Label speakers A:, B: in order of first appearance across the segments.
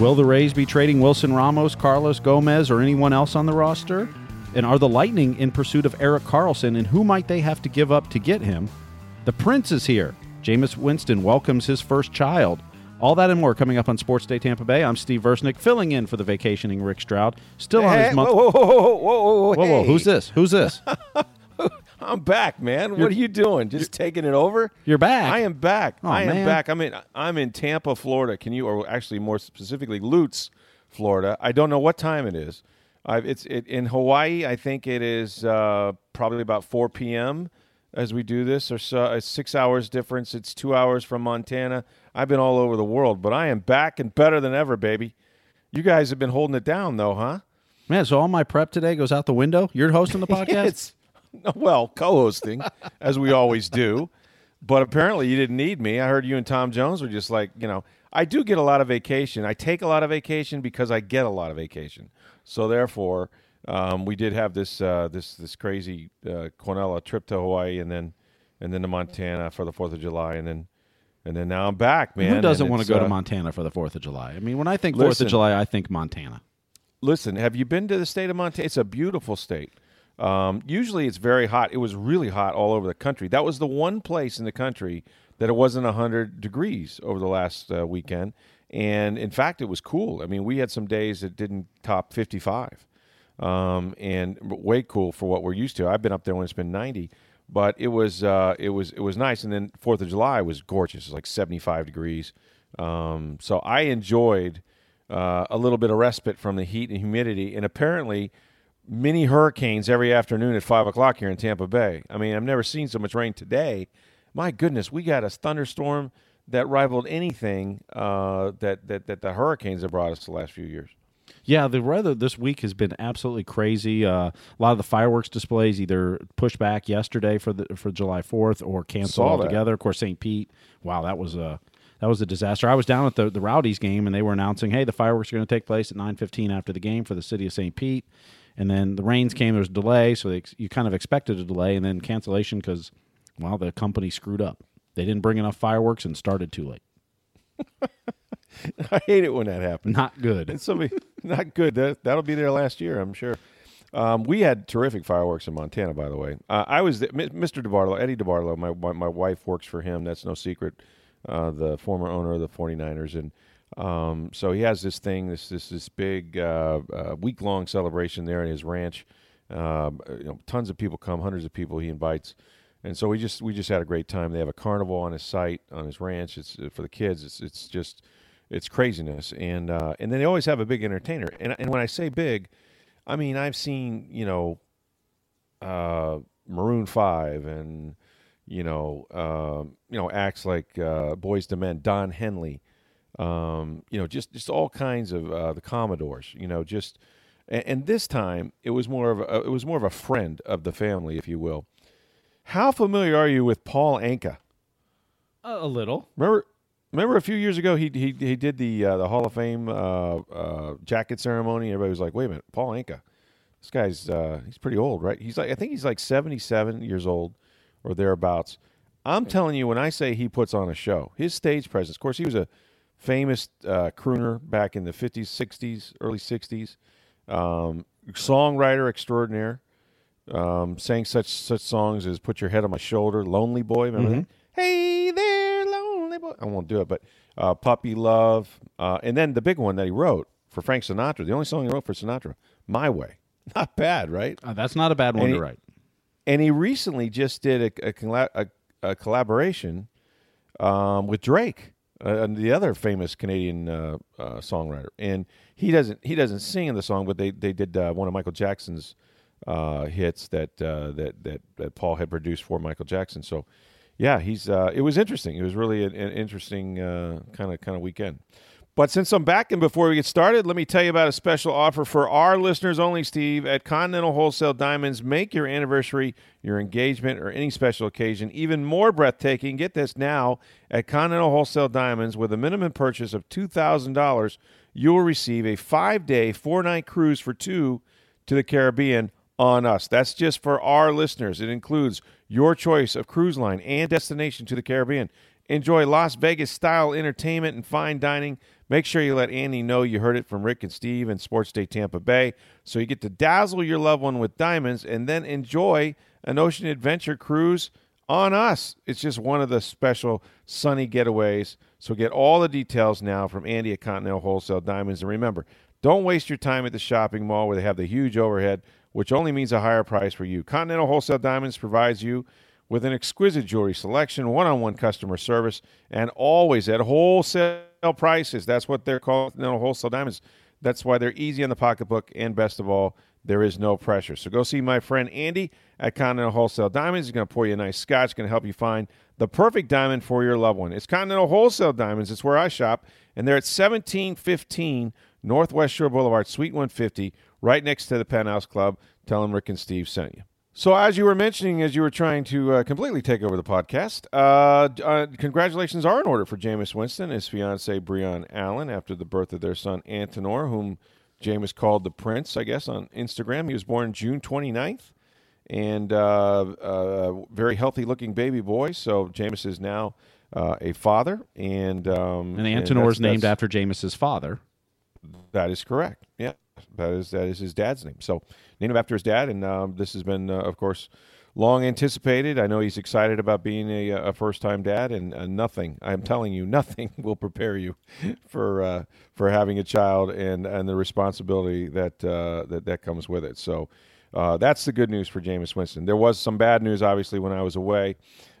A: Will the Rays be trading Wilson Ramos, Carlos Gomez, or anyone else on the roster? And are the Lightning in pursuit of Erik Karlsson, and who might they have to give up to get him? The Prince is here. Jameis Winston welcomes his first child. All that and more coming up on Sports Day Tampa Bay. I'm Steve Versnick, filling in for the vacationing Rick Stroud. Still on his month.
B: whoa, whoa, whoa, whoa, whoa,
A: whoa, whoa. Who's this? Who's this?
B: I'm back, man. What are you doing? Just taking it over?
A: You're back.
B: I am back.
A: Oh,
B: I am
A: man.
B: back. I'm in. I'm in Tampa, Florida. Can you, or actually more specifically, Lutz, Florida. I don't know what time it is. I've, it's it, in Hawaii. I think it is uh, probably about 4 p.m. as we do this, or so. It's six hours difference. It's two hours from Montana. I've been all over the world, but I am back and better than ever, baby. You guys have been holding it down, though, huh?
A: Man, so all my prep today goes out the window? You're hosting the podcast?
B: It's well co-hosting as we always do, but apparently you didn't need me. I heard you and Tom Jones were just like you know. I do get a lot of vacation. I take a lot of vacation because I get a lot of vacation. So therefore, um, we did have this uh, this this crazy uh, Cornella trip to Hawaii and then and then to Montana for the Fourth of July and then and then now I'm back, man.
A: Who doesn't want to go to
B: uh,
A: Montana for the 4th of July? I mean, when I think 4th of July, I think Montana.
B: Listen, have you been to the state of Montana? It's a beautiful state. Um, usually it's very hot. It was really hot all over the country. That was the one place in the country that it wasn't 100 degrees over the last uh, weekend. And in fact, it was cool. I mean, we had some days that didn't top 55 um, and way cool for what we're used to. I've been up there when it's been 90, but it was uh, it was it was nice. And then Fourth of July was gorgeous. It was like 75 degrees. Um, so I enjoyed uh, a little bit of respite from the heat and humidity. And apparently, mini hurricanes every afternoon at five o'clock here in Tampa Bay. I mean, I've never seen so much rain today. My goodness, we got a thunderstorm that rivaled anything uh, that, that that the hurricanes have brought us the last few years.
A: Yeah, the weather this week has been absolutely crazy. Uh, a lot of the fireworks displays either pushed back yesterday for the for July Fourth or canceled altogether. Of course, St. Pete. Wow, that was a that was a disaster. I was down at the the Rowdies game and they were announcing, "Hey, the fireworks are going to take place at nine fifteen after the game for the city of St. Pete." And then the rains came. There was a delay, so they, you kind of expected a delay, and then cancellation because, well, the company screwed up. They didn't bring enough fireworks and started too late.
B: I hate it when that happens.
A: Not good.
B: And somebody not good. That that'll be there last year, I'm sure. Um, we had terrific fireworks in Montana, by the way. Uh, I was the, Mr. DeBartolo, Eddie DeBartolo. My, my my wife works for him. That's no secret. Uh, the former owner of the 49ers, and um, so he has this thing, this this this big uh, uh, week long celebration there in his ranch. Um, you know, tons of people come, hundreds of people he invites, and so we just we just had a great time. They have a carnival on his site on his ranch. It's uh, for the kids. It's it's just it's craziness, and uh, and then they always have a big entertainer. And and when I say big, I mean I've seen you know uh, Maroon Five and you know um, you know acts like uh, Boyz II Men, Don Henley, um, you know just just all kinds of uh, the Commodores, you know just and, and this time it was more of a, it was more of a friend of the family, if you will. How familiar are you with Paul Anka?
A: A little.
B: Remember, remember a few years ago he he he did the uh, the Hall of Fame uh, uh, jacket ceremony. Everybody was like, "Wait a minute, Paul Anka, this guy's uh, he's pretty old, right? He's like I think he's like seventy seven years old or thereabouts." I'm telling you, when I say he puts on a show, his stage presence. Of course, he was a famous uh, crooner back in the 50s, 60s, early 60s, um, songwriter extraordinaire. Um, sang such such songs as "Put Your Head on My Shoulder," "Lonely Boy." Remember that? Hey there, lonely boy. I won't do it, but uh, "Puppy Love," uh, and then the big one that he wrote for Frank Sinatra. The only song he wrote for Sinatra, "My Way." Not bad, right?
A: Uh, that's not a bad one
B: And
A: to
B: he-
A: write.
B: And he recently just did a, a, a, a collaboration um, with Drake, uh, the other famous Canadian uh, uh, songwriter. And he doesn't he doesn't sing in the song, but they they did uh, one of Michael Jackson's uh, hits that uh, that that that Paul had produced for Michael Jackson. So yeah, he's. Uh, it was interesting. It was really an, an interesting kind of kind of weekend. But since I'm back and before we get started, let me tell you about a special offer for our listeners only, Steve. At Continental Wholesale Diamonds, make your anniversary, your engagement, or any special occasion even more breathtaking. Get this now at Continental Wholesale Diamonds with a minimum purchase of $2,000, you will receive a five day, four night cruise for two to the Caribbean on us. That's just for our listeners. It includes your choice of cruise line and destination to the Caribbean. Enjoy Las Vegas style entertainment and fine dining Make sure you let Andy know you heard it from Rick and Steve and Sports Day Tampa Bay so you get to dazzle your loved one with diamonds and then enjoy an ocean adventure cruise on us. It's just one of the special sunny getaways. So get all the details now from Andy at Continental Wholesale Diamonds. And remember, don't waste your time at the shopping mall where they have the huge overhead, which only means a higher price for you. Continental Wholesale Diamonds provides you with an exquisite jewelry selection, one on one customer service, and always at wholesale prices. That's what they're called, Continental Wholesale Diamonds. That's why they're easy on the pocketbook, and best of all, there is no pressure. So go see my friend Andy at Continental Wholesale Diamonds. He's going to pour you a nice scotch, going to help you find the perfect diamond for your loved one. It's Continental Wholesale Diamonds. It's where I shop, and they're at 1715 Northwest Shore Boulevard, Suite 150, right next to the Penthouse Club. Tell them Rick and Steve sent you. So, as you were mentioning, as you were trying to uh, completely take over the podcast, uh, uh, congratulations are in order for Jameis Winston and his fiancee Breion Allen after the birth of their son Antenor, whom Jameis called the Prince, I guess, on Instagram. He was born June 29th and uh, a very healthy looking baby boy. So, Jameis is now uh, a father. And, um,
A: and Antenor is named after Jameis's father.
B: That is correct. Yeah, that is that is his dad's name. So, named after his dad, and um, this has been, uh, of course, long anticipated. I know he's excited about being a, a first time dad, and uh, nothing, I'm telling you, nothing will prepare you for uh, for having a child and, and the responsibility that, uh, that, that comes with it. So uh, that's the good news for Jameis Winston. There was some bad news, obviously, when I was away.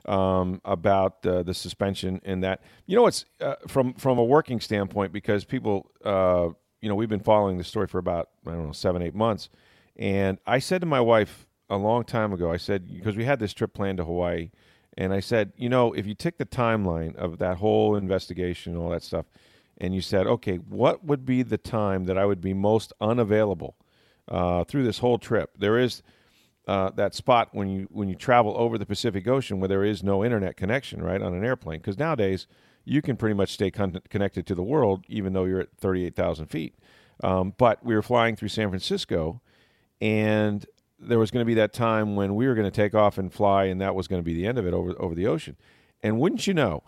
B: Um, about uh, the suspension and that you know it's from from a working standpoint because people you know we've been following this story for about I don't know seven eight months and I said to my wife a long time ago, I said, because we had this trip planned to Hawaii, and I said, you know, if you took the timeline of that whole investigation and all that stuff, and you said, okay, what would be the time that I would be most unavailable uh, through this whole trip? There is uh, that spot when you when you travel over the Pacific Ocean where there is no internet connection, right, on an airplane. Because nowadays you can pretty much stay con- connected to the world even though you're at thirty eight thousand feet. Um, but we were flying through San Francisco and there was going to be that time when we were going to take off and fly, and that was going to be the end of it over over the ocean. And wouldn't you know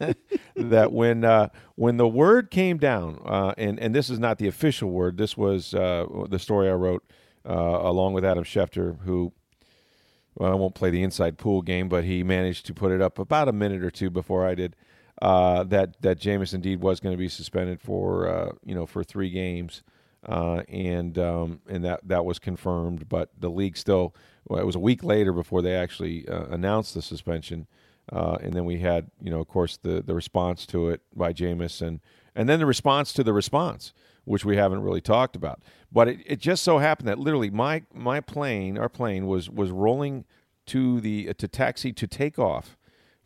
B: that when uh, when the word came down, uh, and and this is not the official word, this was uh, the story I wrote uh, along with Adam Schefter, who well, I won't play the inside pool game, but he managed to put it up about a minute or two before I did. Uh, that that Jameis indeed was going to be suspended for uh, you know for three games uh, and um, and that that was confirmed. But the league still well, it was a week later before they actually uh, announced the suspension, uh, and then we had you know of course the the response to it by Jameis and and then the response to the response, which we haven't really talked about. But it, it just so happened that literally my my plane, our plane was was rolling to the to taxi to take off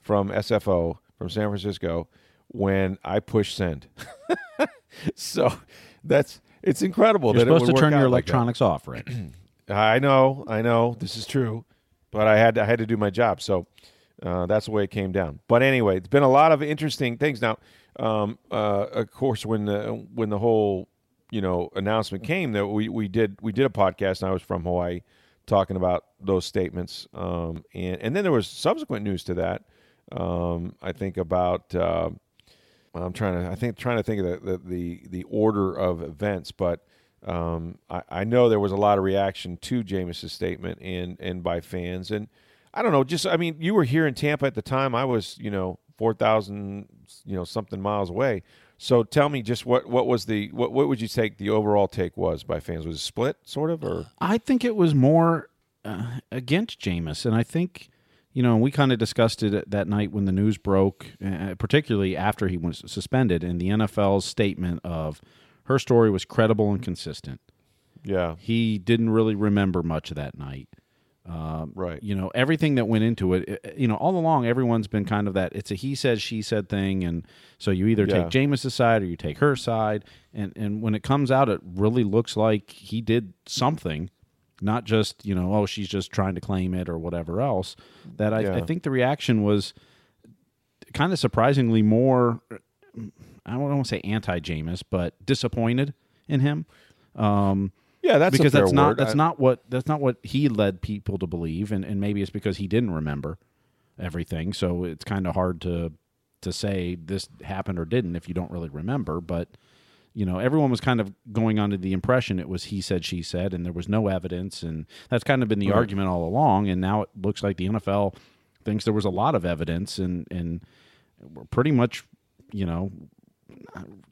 B: from SFO from San Francisco when I push send. so that's it's incredible.
A: You're
B: that
A: supposed
B: to
A: turn your
B: like
A: electronics off, right?
B: I know, I know, this is true, but I had to, I had to do my job, so uh, that's the way it came down. But anyway, it's been a lot of interesting things. Now, um, uh, of course, when the when the whole you know announcement came that we, we did we did a podcast, and I was from Hawaii talking about those statements, um, and and then there was subsequent news to that. Um, I think about. Uh, I'm trying to I think trying to think of the the the, order of events, but um, I, I, know there was a lot of reaction to Jameis's statement and and by fans, and I don't know, just I mean, you were here in Tampa at the time. I was, you know, four thousand, you know, something miles away. So tell me, just what what was the what what would you take the overall take was by fans? Was it split, sort of, or
A: I think it was more uh, against Jameis, and I think you know, we kind of discussed it that night when the news broke, uh, particularly after he was suspended, and the NFL's statement of her story was credible and consistent.
B: Yeah.
A: He didn't really remember much of that night. Um,
B: Right.
A: You know, everything that went into it, it- you know, all along, everyone's been kind of that it's a he said, she said thing. And so you either
B: Yeah.
A: take Jameis's side or you take her side. And, and when it comes out, it really looks like he did something, not just, you know, oh, she's just trying to claim it or whatever else. That I, I think the reaction was kind of surprisingly more, I don't want to say anti Jameis, but disappointed in him. Um,
B: Yeah, that's
A: because that's not
B: word.
A: that's
B: I-
A: not what that's not what he led people to believe, and, and maybe it's because he didn't remember everything. So it's kind of hard to to say this happened or didn't if you don't really remember. But you know, everyone was kind of going under the impression it was he said she said, and there was no evidence, and that's kind of been the argument all along. And now it looks like the NFL thinks there was a lot of evidence, and and we're pretty much, you know,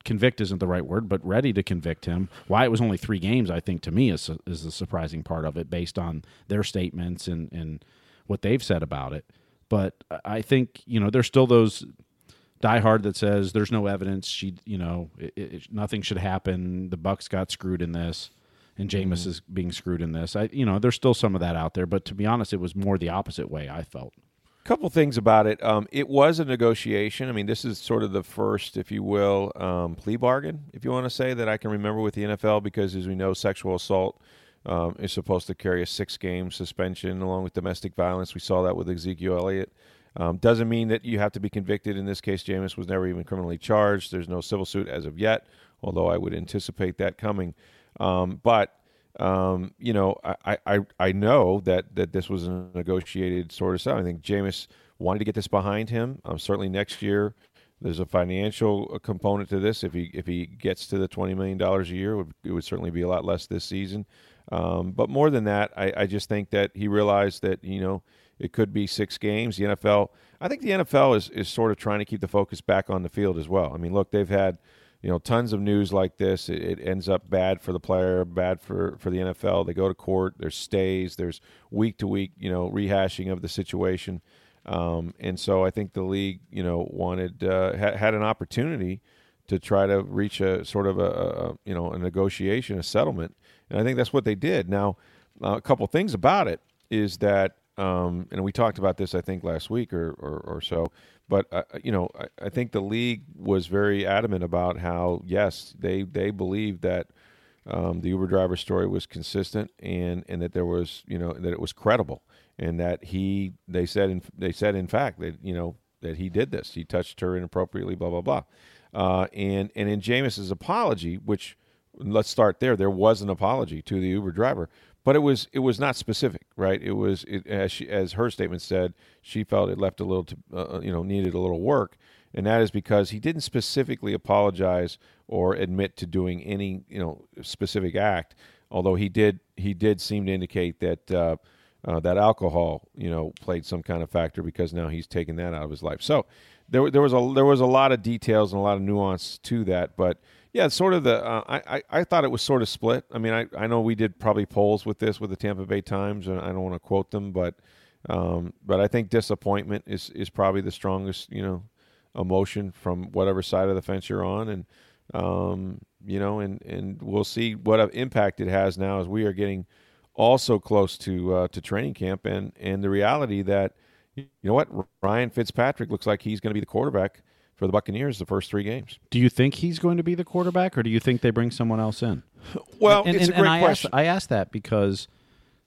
A: convict isn't the right word, but ready to convict him. Why it was only three games, I think, to me is is the surprising part of it, based on their statements and and what they've said about it. But I think you know there's still those diehard that says there's no evidence. She, you know, it, it, nothing should happen. The Bucks got screwed in this, and Jameis is being screwed in this. I, you know, there's still some of that out there, but to be honest, it was more the opposite way. I felt.
B: A couple things about it. Um, it was a negotiation. I mean, this is sort of the first, if you will, um, plea bargain, if you want to say that I can remember with the NFL, because as we know, sexual assault um, is supposed to carry a six-game suspension along with domestic violence. We saw that with Ezekiel Elliott. Um, doesn't mean that you have to be convicted. In this case, Jameis was never even criminally charged. There's no civil suit as of yet, although I would anticipate that coming. Um, but um, you know, I, I, I know that, that this was a negotiated sort of stuff. I think Jameis wanted to get this behind him. Um, certainly next year, there's a financial uh, component to this. If he if he gets to the twenty million dollars a year, it would, it would certainly be a lot less this season. Um, but more than that, I, I just think that he realized that you know it could be six games. The NFL, I think the NFL is is sort of trying to keep the focus back on the field as well. I mean, look, they've had you know tons of news like this. It, it ends up bad for the player, bad for for the NFL. They go to court. There's stays. There's week to week you know rehashing of the situation. Um, and so I think the league, you know, wanted uh, had, had an opportunity to try to reach a sort of a, a you know a negotiation, a settlement, and I think that's what they did. Now, uh, a couple things about it is that, um, and we talked about this I think last week or or, or so, but uh, you know I, I think the league was very adamant about how yes they they believed that. Um, the Uber driver story was consistent, and, and that there was you know that it was credible, and that he they said in, they said in fact that you know that he did this, he touched her inappropriately, blah blah blah, uh, and and in Jameis's apology, which let's start there, there was an apology to the Uber driver, but it was it was not specific, right? It was it, as she, as her statement said, she felt it left a little to, uh, you know needed a little work, and that is because he didn't specifically apologize or admit to doing any you know specific act. Although he did he did seem to indicate that uh, uh, that alcohol you know played some kind of factor because now he's taken that out of his life. So there there was a there was a lot of details and a lot of nuance to that, but. Yeah, sort of the. Uh, I, I I thought it was sort of split. I mean, I, I know we did probably polls with this with the Tampa Bay Times, and I don't want to quote them, but um, but I think disappointment is is probably the strongest you know emotion from whatever side of the fence you're on, and um, you know, and and we'll see what impact it has now as we are getting also close to uh, to training camp, and and the reality that you know what Ryan Fitzpatrick looks like he's going to be the quarterback for the Buccaneers the first three games.
A: Do you think he's going to be the quarterback, or do you think they bring someone else in?
B: Well,
A: and,
B: it's
A: and-
B: a great
A: I
B: question.
A: Asked, I asked that because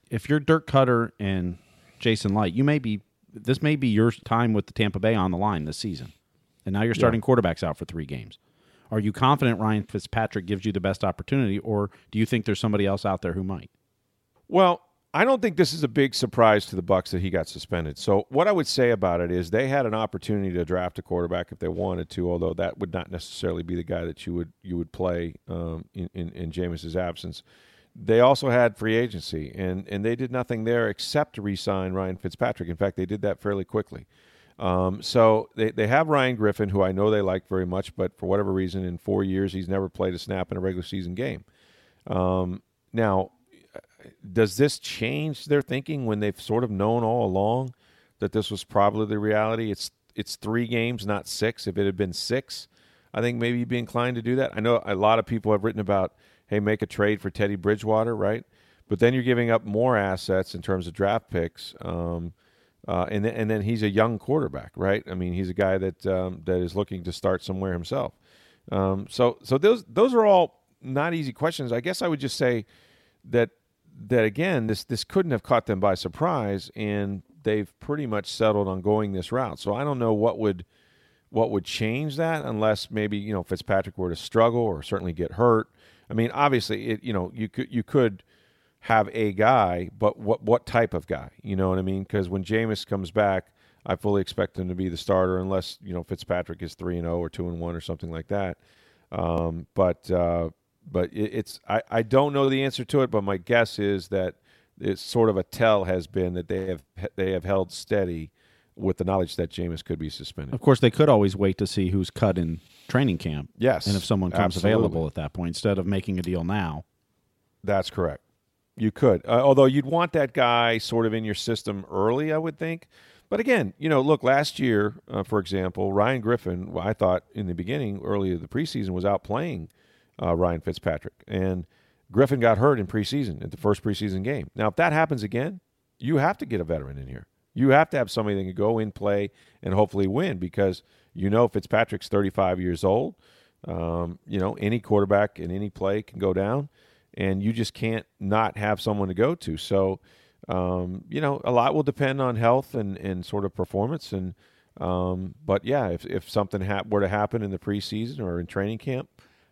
A: if you're Dirk Koetter and Jason Licht, you may be this may be your time with the Tampa Bay on the line this season, and now you're starting quarterbacks out for three games. Are you confident Ryan Fitzpatrick gives you the best opportunity, or do you think there's somebody else out there who might?
B: Well, I don't think this is a big surprise to the Bucks that he got suspended. So what I would say about it is they had an opportunity to draft a quarterback if they wanted to, although that would not necessarily be the guy that you would you would play um, in, in in Jameis's absence. They also had free agency, and and they did nothing there except to re-sign Ryan Fitzpatrick. In fact, they did that fairly quickly. Um, so they, they have Ryan Griffin, who I know they like very much, but for whatever reason, in four years, he's never played a snap in a regular season game. Um, now, does this change their thinking when they've sort of known all along that this was probably the reality? It's it's three games, not six. If it had been six, I think maybe you'd be inclined to do that. I know a lot of people have written about, hey, make a trade for Teddy Bridgewater, right? but then you're giving up more assets in terms of draft picks. Um, uh, and then, and then he's a young quarterback, right? I mean, he's a guy that um, that is looking to start somewhere himself. Um, so so those those are all not easy questions. I guess I would just say that that again, this this couldn't have caught them by surprise, and they've pretty much settled on going this route. So I don't know what would what would change that unless maybe you know Fitzpatrick were to struggle or certainly get hurt. I mean, obviously, it you know you could you could have a guy, but what what type of guy? You know what I mean? Because when Jameis comes back, I fully expect him to be the starter, unless you know Fitzpatrick is three and zero oh or two and one or something like that. Um, but uh, but it, it's I, I don't know the answer to it, but my guess is that it's sort of a tell has been that they have they have held steady with the knowledge that Jameis could be suspended.
A: Of course, they could always wait to see who's cut in training camp.
B: Yes,
A: and if someone comes
B: absolutely.
A: available at that point, instead of making a deal now.
B: That's correct. You could, uh, although you'd want that guy sort of in your system early, I would think. But again, you know, look, last year, uh, for example, Ryan Griffin, I thought in the beginning, early of the preseason, was out playing uh, Ryan Fitzpatrick, and Griffin got hurt in preseason at the first preseason game. Now, if that happens again, you have to get a veteran in here. You have to have somebody that can go in, play, and hopefully win because you know Fitzpatrick's 35 years old. Um, you know, any quarterback in any play can go down and you just can't not have someone to go to. So, um, you know, a lot will depend on health and, and sort of performance. And um, but yeah, if if something ha- were to happen in the preseason or in training camp,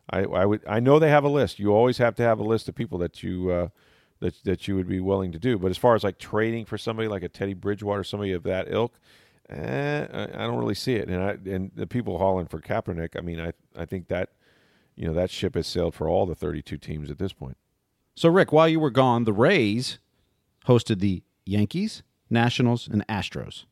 B: I, I would I know they have a list. You always have to have a list of people that you uh, that that you would be willing to do. But as far as like trading for somebody like a Teddy Bridgewater, somebody of that ilk. Eh, I, don't really see it, and I, and the people hauling for Kaepernick. I mean, I I think that you know that ship has sailed for all the 32 teams at this point.
A: So, Rick, while you were gone, the Rays hosted the Yankees, Nationals, and Astros.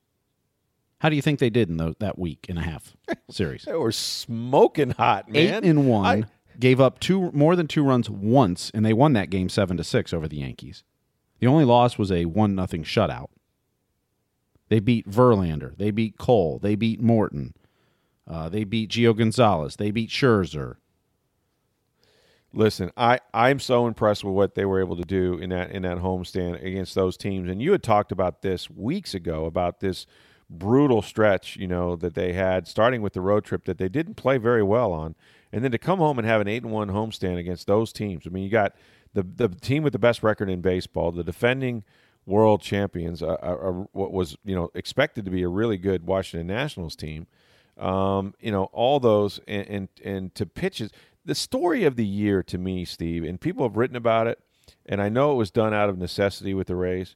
A: How do you think they did in the, that week and a half series?
B: they were smoking hot, man.
A: Eight and one.
B: I,
A: gave up two more than two runs once, and they won that game seven to six over the Yankees. The only loss was a one nothing shutout. They beat Verlander. They beat Cole. They beat Morton. Uh, they beat Gio Gonzalez. They beat Scherzer.
B: Listen, I I'm so impressed with what they were able to do in that in that homestand against those teams. And you had talked about this weeks ago about this brutal stretch, you know, that they had starting with the road trip that they didn't play very well on, and then to come home and have an eight and one homestand against those teams. I mean, you got the the team with the best record in baseball, the defending world champions, uh, uh, what was you know expected to be a really good Washington Nationals team. Um, you know, all those and, and and to pitches the story of the year to me, Steve, and people have written about it, and I know it was done out of necessity with the Rays.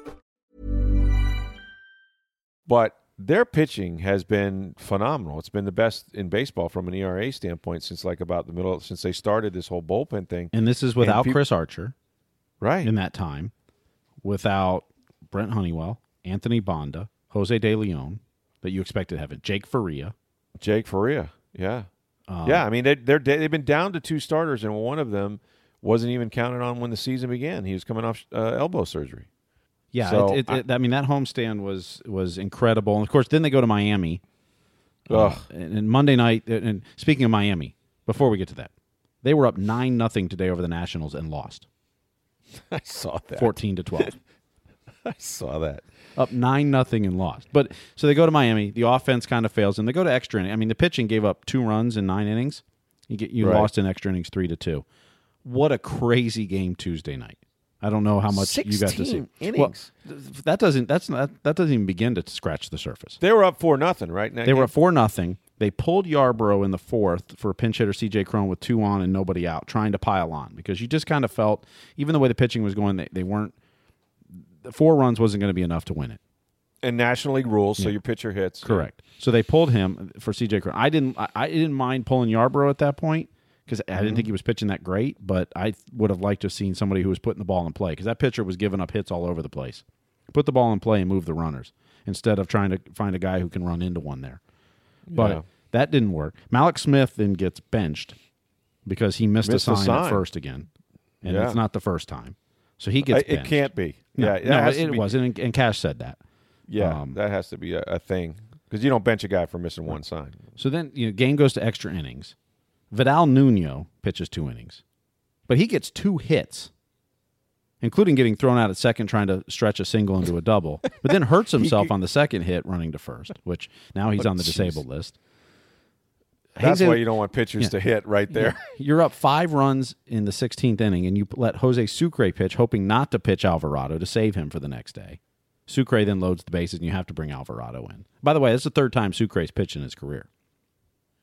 B: But their pitching has been phenomenal. It's been the best in baseball from an ERA standpoint since like about the middle since they started this whole bullpen thing.
A: And this is without Chris Archer
B: Right.
A: in that time, without Brent Honeywell, Anthony Banda, Jose De Leon, that you expected to have it, Jake Faria.
B: Jake Faria. Yeah. yeah, I mean they they're they've been down to two starters and one of them wasn't even counted on when the season began. He was coming off uh, elbow surgery.
A: Yeah,
B: So,
A: it, it, it, I, mean that homestand was was incredible, and of course then they go to Miami. Uh, and, and Monday night, and- and speaking of Miami, before we get to that, they were up nine nothing today over the Nationals and lost
B: I saw that.
A: fourteen to twelve.
B: I saw that.
A: up nine nothing and lost. But so they go to Miami. The offense kind of fails, and they go to extra inning. I mean, the pitching gave up two runs in nine innings. You get you
B: Right.
A: lost in extra innings three to two. What a crazy game Tuesday night. I don't know how much you got to see.
B: 16
A: Well,
B: innings.
A: that doesn't that's not that doesn't even begin to scratch the surface.
B: They were up four nothing, right? in that
A: They were
B: up
A: at four nothing. They pulled Yarbrough in the fourth for a pinch hitter C.J. Cron with two on and nobody out, trying to pile on because you just kind of felt, even the way the pitching was going, they, they weren't. The four runs wasn't going to be enough to win it.
B: and National League rules, so your pitcher hits.
A: Correct. So they pulled him for C.J. Cron. I didn't. I, I didn't mind pulling Yarbrough at that point because I didn't think he was pitching that great, but I would have liked to have seen somebody who was putting the ball in play because that pitcher was giving up hits all over the place. Put the ball in play and move the runners instead of trying to find a guy who can run into one there. But
B: Yeah.
A: that didn't work. Mallex Smith then gets benched because he missed,
B: Missed
A: a
B: a
A: sign,
B: sign.
A: at first again, and
B: Yeah.
A: it's not the first time. So he gets
B: it can't be.
A: No,
B: yeah,
A: no, it, wasn't, and, and Cash said that.
B: Yeah,
A: Um,
B: that has to be a, a thing because you don't bench a guy for missing one sign.
A: So then, you know, game goes to extra innings. Vidal Nuno pitches two innings, but he gets two hits, including getting thrown out at second trying to stretch a single into a double, but then hurts himself on the second hit running to first, which now he's oh, on the disabled list.
B: That's
A: Jose-
B: why you don't want pitchers
A: Yeah.
B: to hit right there.
A: You're up five runs in the 16th inning, and you let Jose Sucre pitch, hoping not to pitch Alvarado to save him for the next day. Sucre then loads the bases, and you have to bring Alvarado in. By the way, it's the third time Sucre's pitched in his career.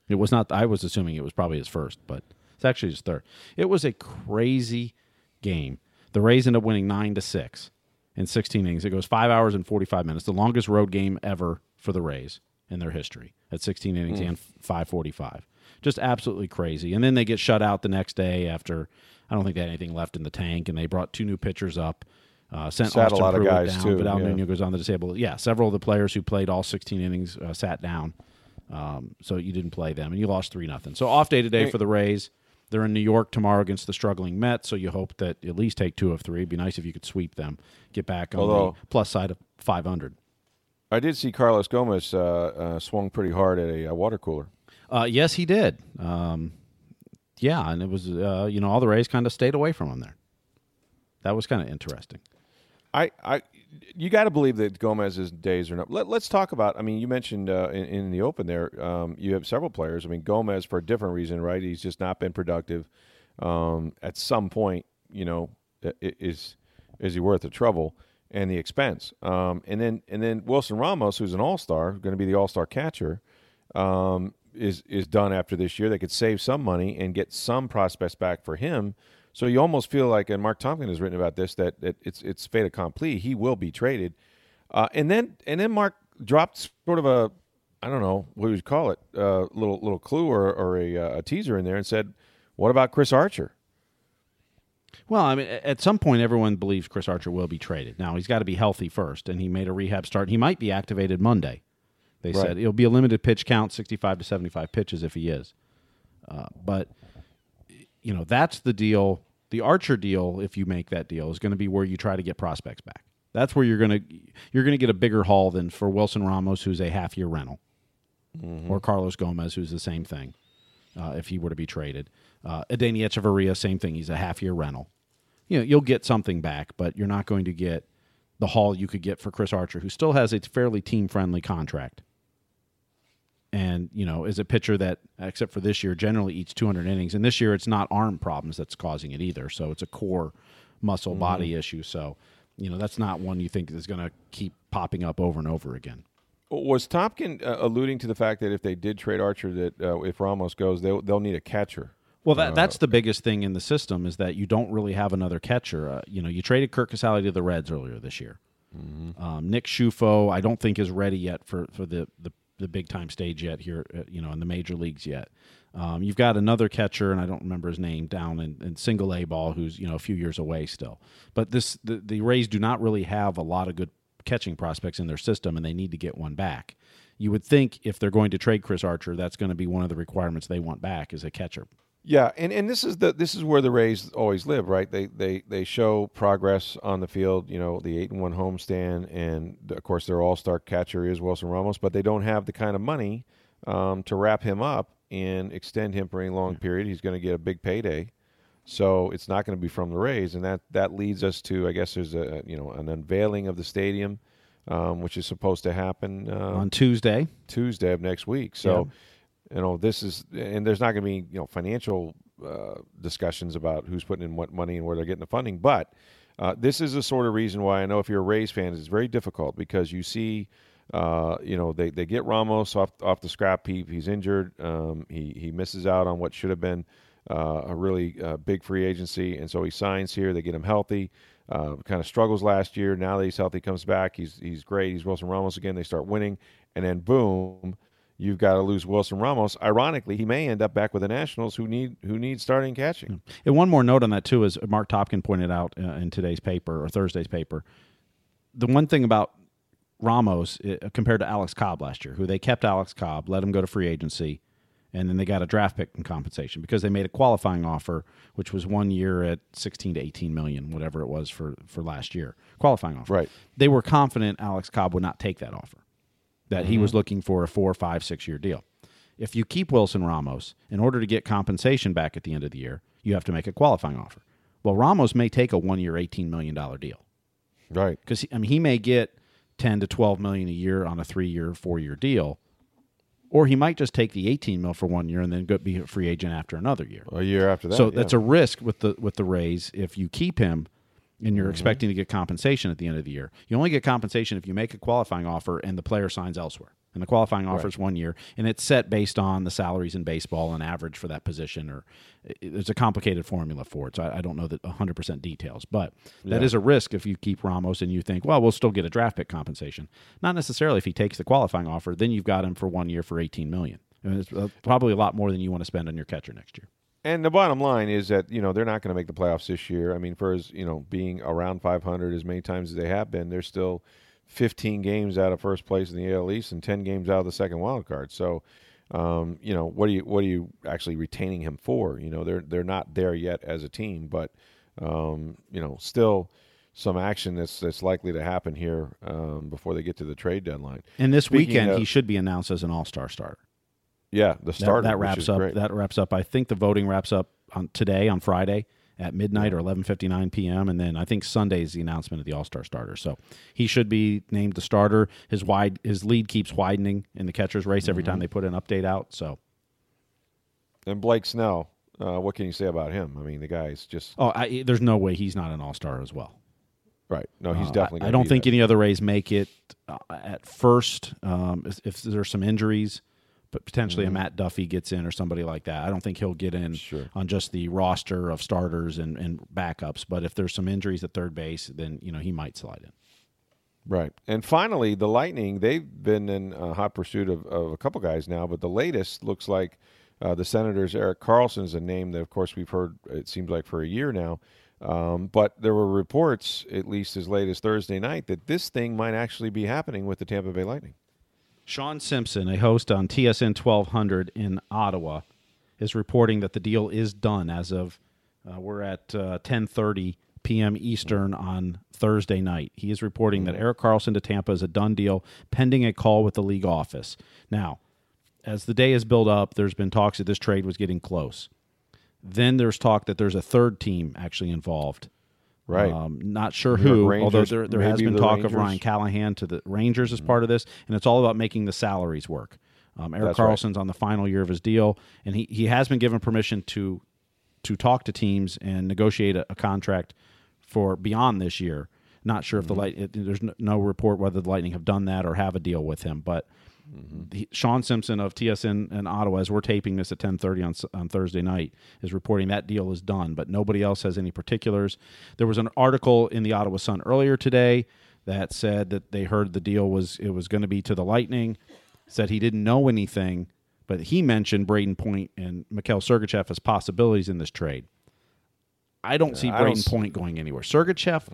A: It was not. I was assuming it was probably his first, but it's actually his third. It was a crazy game. The Rays end up winning nine to six in 16 innings. It goes five hours and 45 minutes, the longest road game ever for the Rays in their history at 16 innings and 545. Just absolutely crazy. And then they get shut out the next day after I don't think they had anything left in the tank, and they brought two new pitchers up. Uh, sent
B: Sat a
A: Austin
B: lot of guys,
A: down.
B: too,
A: Vidal
B: yeah.
A: Nuno goes on the disabled. Yeah, several of the players who played all 16 innings uh, sat down. Um, so you didn't play them, and you lost three nothing. So off day today for the Rays. They're in New York tomorrow against the struggling Mets. So you hope that at least take two of three. It'd be nice if you could sweep them, get back on
B: Although-
A: the plus side of 500.
B: I did see Carlos Gomez uh, uh, swung pretty hard at a, uh water cooler.
A: Uh, yes, he did. Um, yeah, and it was uh, you know all the Rays kind of stayed away from him there. That was kind of interesting.
B: I, I, you got to believe that Gomez's days are not. Let, us talk about. I mean, you mentioned uh, in, in the open there, um, you have several players. I mean, Gomez for a different reason, right? He's just not been productive. Um, at some point, you know, is is he worth the trouble and the expense? Um, and then and then Wilson Ramos, who's an All Star, going to be the All Star catcher, um, is is done after this year. They could save some money and get some prospects back for him. So you almost feel like, and Mark Topkin has written about this, that, that it's it's fait accompli. He will be traded, uh, and then and then Mark dropped sort of a, I don't know what would you call it, uh, little little clue or, or a, uh, a teaser in there, and said, "What about Chris Archer?"
A: Well, I mean, at some point, everyone believes Chris Archer will be traded. Now he's got to be healthy first, and he made a rehab start. He might be activated Monday. They
B: Right.
A: said it'll be a limited pitch count, sixty-five to seventy-five pitches if he is. Uh, but you know, that's the deal. The Archer deal, if you make that deal, is going to be where you try to get prospects back. That's where you're going to you're going to get a bigger haul than for Wilson Ramos, who's a half-year rental, or Carlos Gomez, who's the same thing. Uh, if he were to be traded, uh, Adeiny Hechavarria, same thing. He's a half-year rental. You know, you'll get something back, but you're not going to get the haul you could get for Chris Archer, who still has a fairly team-friendly contract and you know is a pitcher that except for this year generally eats 200 innings. And this year it's not arm problems that's causing it either. So it's a core muscle body issue. So you know that's not one you think is going to keep popping up over and over again.
B: Was Topkin uh, alluding to the fact that if they did trade Archer, that uh, if Ramos goes, they'll they'll need a catcher?
A: well that, that's the biggest thing in the system is that you don't really have another catcher. Uh, you know you traded Curt Casali to the Reds earlier this year. Um, Nick Ciuffo I don't think is ready yet for, for the, the, the big time stage yet here uh, you know in the major leagues yet. Um, you've got another catcher and I don't remember his name down in, in single A ball who's you know a few years away still. But this the, the Rays do not really have a lot of good catching prospects in their system and they need to get one back. You would think if they're going to trade Chris Archer that's going to be one of the requirements they want back is a catcher
B: Yeah, and, and this is the this is where the Rays always live, right? They they they show progress on the field. You know, the eight and one homestand, and of course their all star catcher is Wilson Ramos, but they don't have the kind of money um, to wrap him up and extend him for any long period. He's going to get a big payday, so it's not going to be from the Rays, and that that leads us to I guess there's a you know an unveiling of the stadium, um, which is supposed to happen uh,
A: on Tuesday
B: Tuesday of next week. So, you know, this is, and there's not going to be, you know, financial uh, discussions about who's putting in what money and where they're getting the funding. But uh, this is the sort of reason why I know if you're a Rays fan, it's very difficult because you see, uh, you know, they, they get Ramos off off the scrap heap. He's injured. Um, he he misses out on what should have been uh, a really uh, big free agency, and so he signs here. They get him healthy. Uh, kind of struggles last year. Now that he's healthy, comes back. He's he's great. He's Wilson Ramos again. They start winning, and then boom, you've got to lose Wilson Ramos. Ironically, he may end up back with the Nationals, who need who need starting catching.
A: And one more note on that too is Mark Topkin pointed out uh, in today's paper or Thursday's paper. The one thing about Ramos uh, compared to Alex Cobb last year, who they kept Alex Cobb, let him go to free agency, and then they got a draft pick in compensation because they made a qualifying offer, which was one year at 16 to 18 million, whatever it was for for last year, qualifying offer.
B: Right.
A: They were confident Alex Cobb would not take that offer, that he was mm-hmm. looking for a four, five, six year deal. If you keep Wilson Ramos, in order to get compensation back at the end of the year, you have to make a qualifying offer. Well, Ramos may take a one year, $18 million deal
B: Right.
A: because I mean he may get ten to twelve million a year on a three year, four year deal, or he might just take the eighteen mil for one year and then go be a free agent after another year.
B: A year after that.
A: so
B: yeah.
A: that's a risk with the with the Rays if you keep him and
B: Mm-hmm.
A: you're expecting to get compensation at the end of the year. You only get compensation if you make a qualifying offer and the player signs elsewhere. And the qualifying offer is one year, and it's set based on the salaries in baseball and average for that position. Or there's a complicated formula for it, so I, I don't know the 100 percent details. But that is a risk if you keep Ramos and you think, well, we'll still get a draft pick compensation. Not necessarily if he takes the qualifying offer, then you've got him for one year for 18 million. And it's uh, probably a lot more than you want to spend on your catcher next year.
B: And the bottom line is that you know they're not going to make the playoffs this year. I mean, for as you know, being around 500 as many times as they have been, they're still 15 games out of first place in the AL East and 10 games out of the second wild card. So, um, you know, what are you what are you actually retaining him for? You know, they're they're not there yet as a team, but um, you know, still some action that's that's likely to happen here um, before they get to the trade deadline.
A: And this
B: Speaking
A: weekend,
B: of-
A: he should be announced as an All Star starter.
B: Yeah, the
A: That,
B: starter
A: that wraps up.
B: great.
A: That wraps up. I think the voting wraps up on today on Friday at midnight or 11:59 p.m. And then I think Sunday is the announcement of the All Star starter. So he should be named the starter. His wide his lead keeps widening in the catcher's race every
B: Mm-hmm.
A: time they put an update out. So
B: And Blake Snell, uh, what can you say about him? I mean, the guy's just
A: oh, I, there's no way he's not an All Star as well.
B: right. No, he's
A: Uh,
B: definitely.
A: I, I don't think
B: that.
A: any other Rays make it uh, at first. Um, if, if there's some injuries, but potentially a Matt Duffy gets in or somebody like that. I don't think he'll get in
B: Mm-hmm. Sure.
A: on just the roster of starters and, and backups. But if there's some injuries at third base, then you know he might slide in.
B: Right. And finally, the Lightning, they've been in uh, hot pursuit of, of a couple guys now, but the latest looks like uh, the Senators' Erik Karlsson is a name that, of course, we've heard, it seems like, for a year now. Um, but there were reports, at least as late as Thursday night, that this thing might actually be happening with the Tampa Bay Lightning.
A: Sean Simpson, a host on TSN 1200 in Ottawa, is reporting that the deal is done as of uh, we're at uh, 10:30 p.m. Eastern on Thursday night. He is reporting that Erik Karlsson to Tampa is a done deal, pending a call with the league office. Now, as the day has built up, there's been talks that this trade was getting close. Then there's talk that there's a third team actually involved.
B: Right.
A: Um, not sure who,
B: Rangers,
A: although there, there has been
B: the
A: talk of
B: Rangers. Mm-hmm.
A: Ryan Callahan to the Rangers as part of this, and it's all about making the salaries work. Um, Erik
B: That's right.
A: Karlsson's on the final year of his deal, and he, he has been given permission to to talk to teams and negotiate a, a contract for beyond this year. Not sure if the
B: Mm-hmm.
A: light it, there's no report whether the Lightning have done that or have a deal with him, but.
B: Mm-hmm.
A: He, Sean Simpson of TSN in Ottawa, as we're taping this at 10:30 on on Thursday night, is reporting that deal is done, but nobody else has any particulars. There was an article in the Ottawa Sun earlier today that said that they heard the deal was it was going to be to the Lightning. Said he didn't know anything, but he mentioned Brayden Point and Mikhail Sergachev as possibilities in this trade. I don't see
B: I don't
A: Brayden
B: s-
A: Point going anywhere. Sergachev,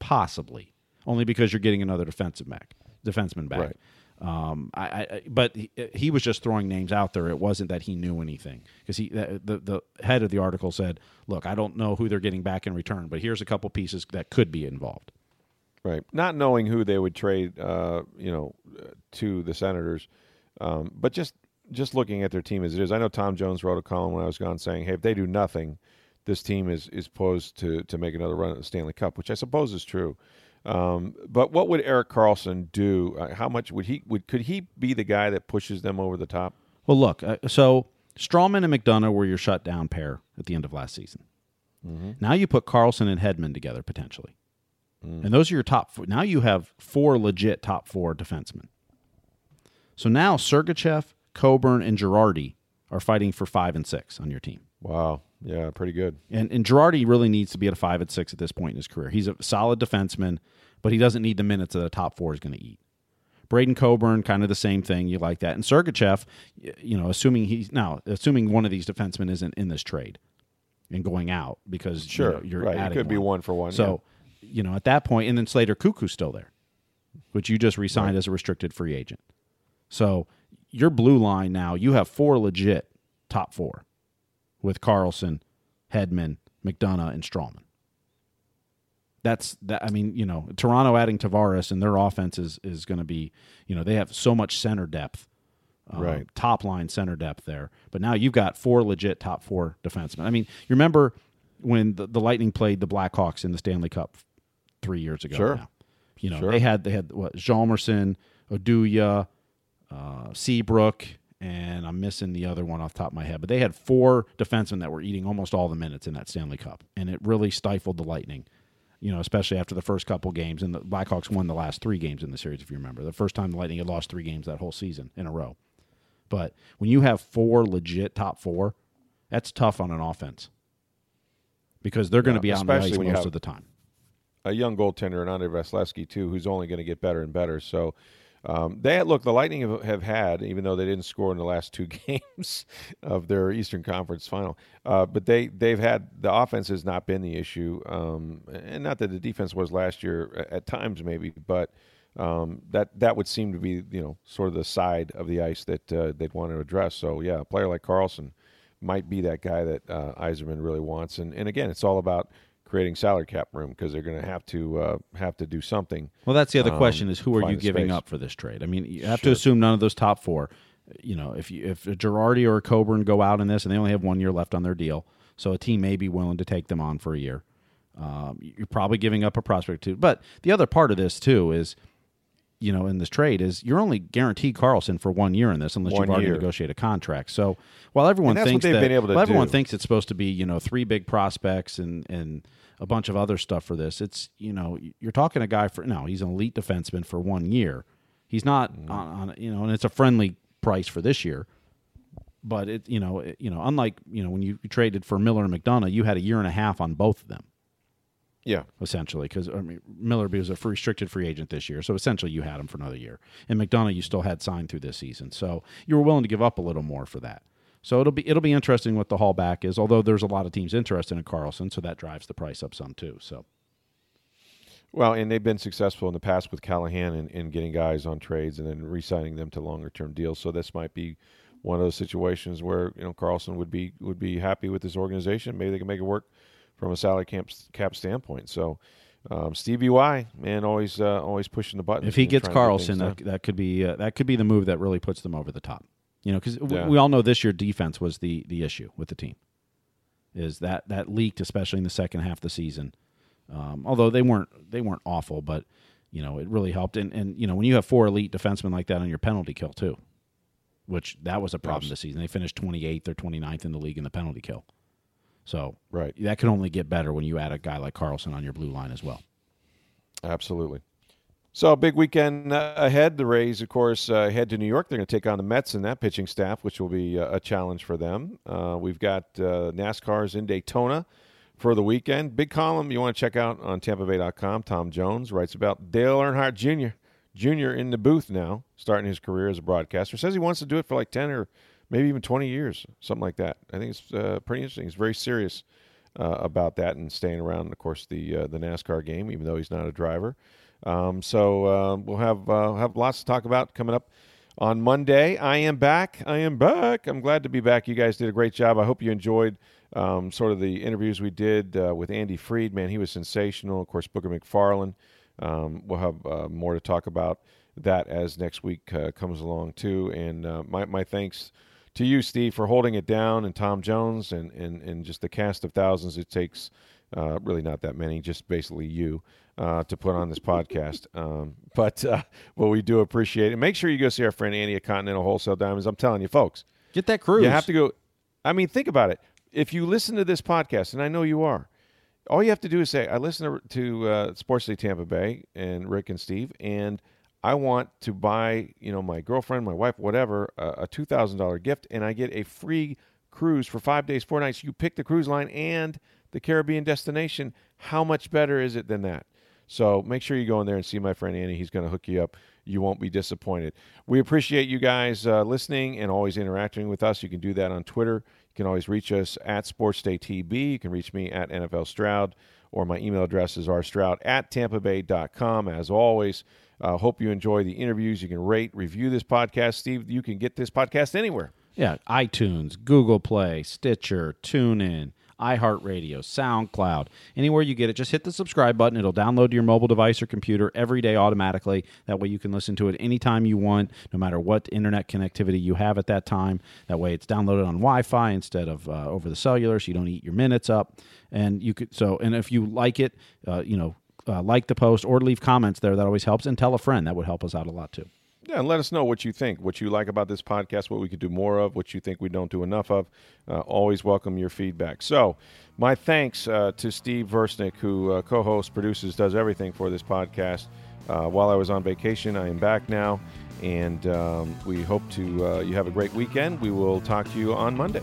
A: possibly, only because you're getting another defensive back, defenseman back.
B: Right.
A: Um, I, I, but he, he was just throwing names out there. It wasn't that he knew anything because he, the, the head of the article said, "Look, I don't know who they're getting back in return, but here's a couple pieces that could be involved."
B: Right. Not knowing who they would trade, uh, you know, uh, to the Senators, um, but just just looking at their team as it is. I know Tom Jones wrote a column when I was gone saying, "Hey, if they do nothing, this team is is posed to to make another run at the Stanley Cup," which I suppose is true. Um, but what would Erik Karlsson do? Uh, how much would he would could he be the guy that pushes them over the top?
A: Well, look, uh, so Stralman and McDonagh were your shutdown pair at the end of last season. Now you put Karlsson and Hedman together potentially, and those are your top. Four. Now you have four legit top four defensemen. So now Sergachev, Coburn, and Girardi are fighting for five and six on your team.
B: Wow. Yeah, pretty good.
A: And and Girardi really needs to be at a five and six at this point in his career. He's a solid defenseman, but he doesn't need the minutes that a top four is going to eat. Braydon Coburn, kind of the same thing. You like that. And Sergachev, you know, assuming he's now assuming one of these defensemen isn't in this trade and going out because
B: Sure,
A: you are
B: right. It could be one for one,
A: So, you know, at that point, and then Slater Koekkoek's still there, which you just re-signed as a restricted free agent. So your blue line now, you have four legit top four with Karlsson, Hedman, McDonagh, and Stralman. That's that. I mean, you know, Toronto adding Tavares and their offense is is going to be, you know, they have so much center depth, um,
B: Right.
A: Top line center depth there. But now you've got four legit top four defensemen. I mean, you remember when the, the Lightning played the Blackhawks in the Stanley Cup three years ago?
B: Sure.
A: now? You know,
B: Sure.
A: they had they had what Hjalmarsson, Oduya, uh, Seabrook, and I'm missing the other one off the top of my head. But they had four defensemen that were eating almost all the minutes in that Stanley Cup, and it really stifled the Lightning. You know, especially after the first couple games, and the Blackhawks won the last three games in the series, if you remember. The first time the Lightning had lost three games that whole season in a row. But when you have four legit top four, that's tough on an offense because they're going to be on the ice most of the time.
B: a young goaltender and Andrei Vasilevskiy too, who's only going to get better and better. So um, they look the Lightning have, have had, even though they didn't score in the last two games of their Eastern Conference final, uh, but they they've had the offense has not been the issue, um, and not that the defense was last year at times maybe, but. Um, that that would seem to be you know sort of the side of the ice that uh, they'd want to address. So yeah, a player like Karlsson might be that guy that uh, Yzerman really wants. And and again, it's all about creating salary cap room because they're going to have to uh, have to do something.
A: Well, that's the other
B: um,
A: question: is who are you giving
B: space.
A: up for this trade? I mean, you have to assume none of those top four. You know, if you, if a Girardi or a Coburn go out in this, and they only have one year left on their deal, so a team may be willing to take them on for a year. Um, you're probably giving up a prospect too. But the other part of this too is, you know, in this trade is you're only guaranteed Karlsson for one year in this, unless
B: One
A: you've already
B: year.
A: negotiated a contract. So while everyone
B: And that's what
A: thinks that,
B: been able to
A: while everyone
B: do.
A: thinks it's supposed to be, you know, three big prospects and and a bunch of other stuff for this. It's you know, you're talking a guy for no, he's an elite defenseman for one year. He's not
B: Mm-hmm.
A: on, on you know, and it's a friendly price for this year. But it you know it, you know unlike you know when you, you traded for Miller and McDonagh, you had a year and a half on both of them
B: Yeah,
A: essentially because I mean, Miller was a free, restricted free agent this year, so essentially you had him for another year. And McDonagh you still had signed through this season, so you were willing to give up a little more for that. So it'll be it'll be interesting what the haul back is. Although there's a lot of teams interested in Karlsson, so that drives the price up some too. So
B: well, and they've been successful in the past with Callahan in, in getting guys on trades and then re-signing them to longer term deals. So this might be one of those situations where you know Karlsson would be would be happy with this organization. Maybe they can make it work from a salary cap cap standpoint. So. Um, Stevie Y, man, always uh, always pushing the button.
A: if he gets Karlsson, that, that could be uh, that could be the move that really puts them over the top. You know, because
B: Yeah.
A: we all know this year defense was the the issue with the team. Is that that leaked, especially in the second half of the season. Um, although they weren't they weren't awful, but you know it really helped. And and you know when you have four elite defensemen like that on your penalty kill too, which that was a problem this season. They finished 28th or 29th in the league in the penalty kill. So
B: Right.
A: that can only get better when you add a guy like Karlsson on your blue line as well.
B: Absolutely. So, big weekend uh, ahead. The Rays, of course, uh, head to New York. They're going to take on the Mets and that pitching staff, which will be uh, a challenge for them. Uh, we've got uh, NASCAR's in Daytona for the weekend. Big column you want to check out on TampaBay.com. Tom Jones writes about Dale Earnhardt Jr. Jr. in the booth now, starting his career as a broadcaster. Says he wants to do it for like 10 or maybe even 20 years, something like that. I think it's uh, pretty interesting. He's very serious uh, about that and staying around, of course, the uh, the NASCAR game, even though he's not a driver. Um, so uh, we'll have uh, have lots to talk about coming up on Monday. I am back. I am back. I'm glad to be back. You guys did a great job. I hope you enjoyed um, sort of the interviews we did uh, with Andy Freed. Man, he was sensational. Of course, Booger McFarland. Um, we'll have uh, more to talk about that as next week comes along too. And my my thanks to you, Steve, for holding it down, and Tom Jones, and and, and just the cast of thousands it takes. Uh, really, not that many, just basically you uh, to put on this podcast. Um, but uh, well, we do appreciate it. Make sure you go see our friend Andy at Continental Wholesale Diamonds. I'm telling you, folks,
A: Get that cruise.
B: you have to go. I mean, think about it. If you listen to this podcast, and I know you are, all you have to do is say, "I listen to, to uh, Sports Day Tampa Bay and Rick and Steve, and I want to buy, you know, my girlfriend, my wife, whatever, a, a two thousand dollar gift, and I get a free cruise for five days, four nights. You pick the cruise line and the Caribbean destination. How much better is it than that? So make sure you go in there and see my friend Andy. He's going to hook you up you won't be disappointed. We appreciate you guys uh, listening and always interacting with us. You can do that on Twitter. You can always reach us at SportsDayTB. You can reach me at NFL Stroud, or my email address is rstroud at tampabay.com. As always, uh, hope you enjoy the interviews. You can rate, review this podcast. Steve, you can get this podcast anywhere.
A: Yeah, iTunes, Google Play, Stitcher, TuneIn, iHeartRadio, SoundCloud, anywhere you get it, just hit the subscribe button. It'll download to your mobile device or computer every day automatically. That way you can listen to it anytime you want, no matter what internet connectivity you have at that time. That way it's downloaded on Wi-Fi instead of uh, over the cellular, so you don't eat your minutes up. And you could so, and if you like it, uh, you know, uh, like the post or leave comments there. That always helps, and tell a friend. That would help us out a lot too.
B: Yeah, and let us know what you think, what you like about this podcast, what we could do more of, what you think we don't do enough of. Uh, always welcome your feedback. So, my thanks uh, to Steve Versnick, who uh, co hosts, produces, does everything for this podcast. Uh, while I was on vacation, I am back now, and um, we hope to uh, you have a great weekend. We will talk to you on Monday.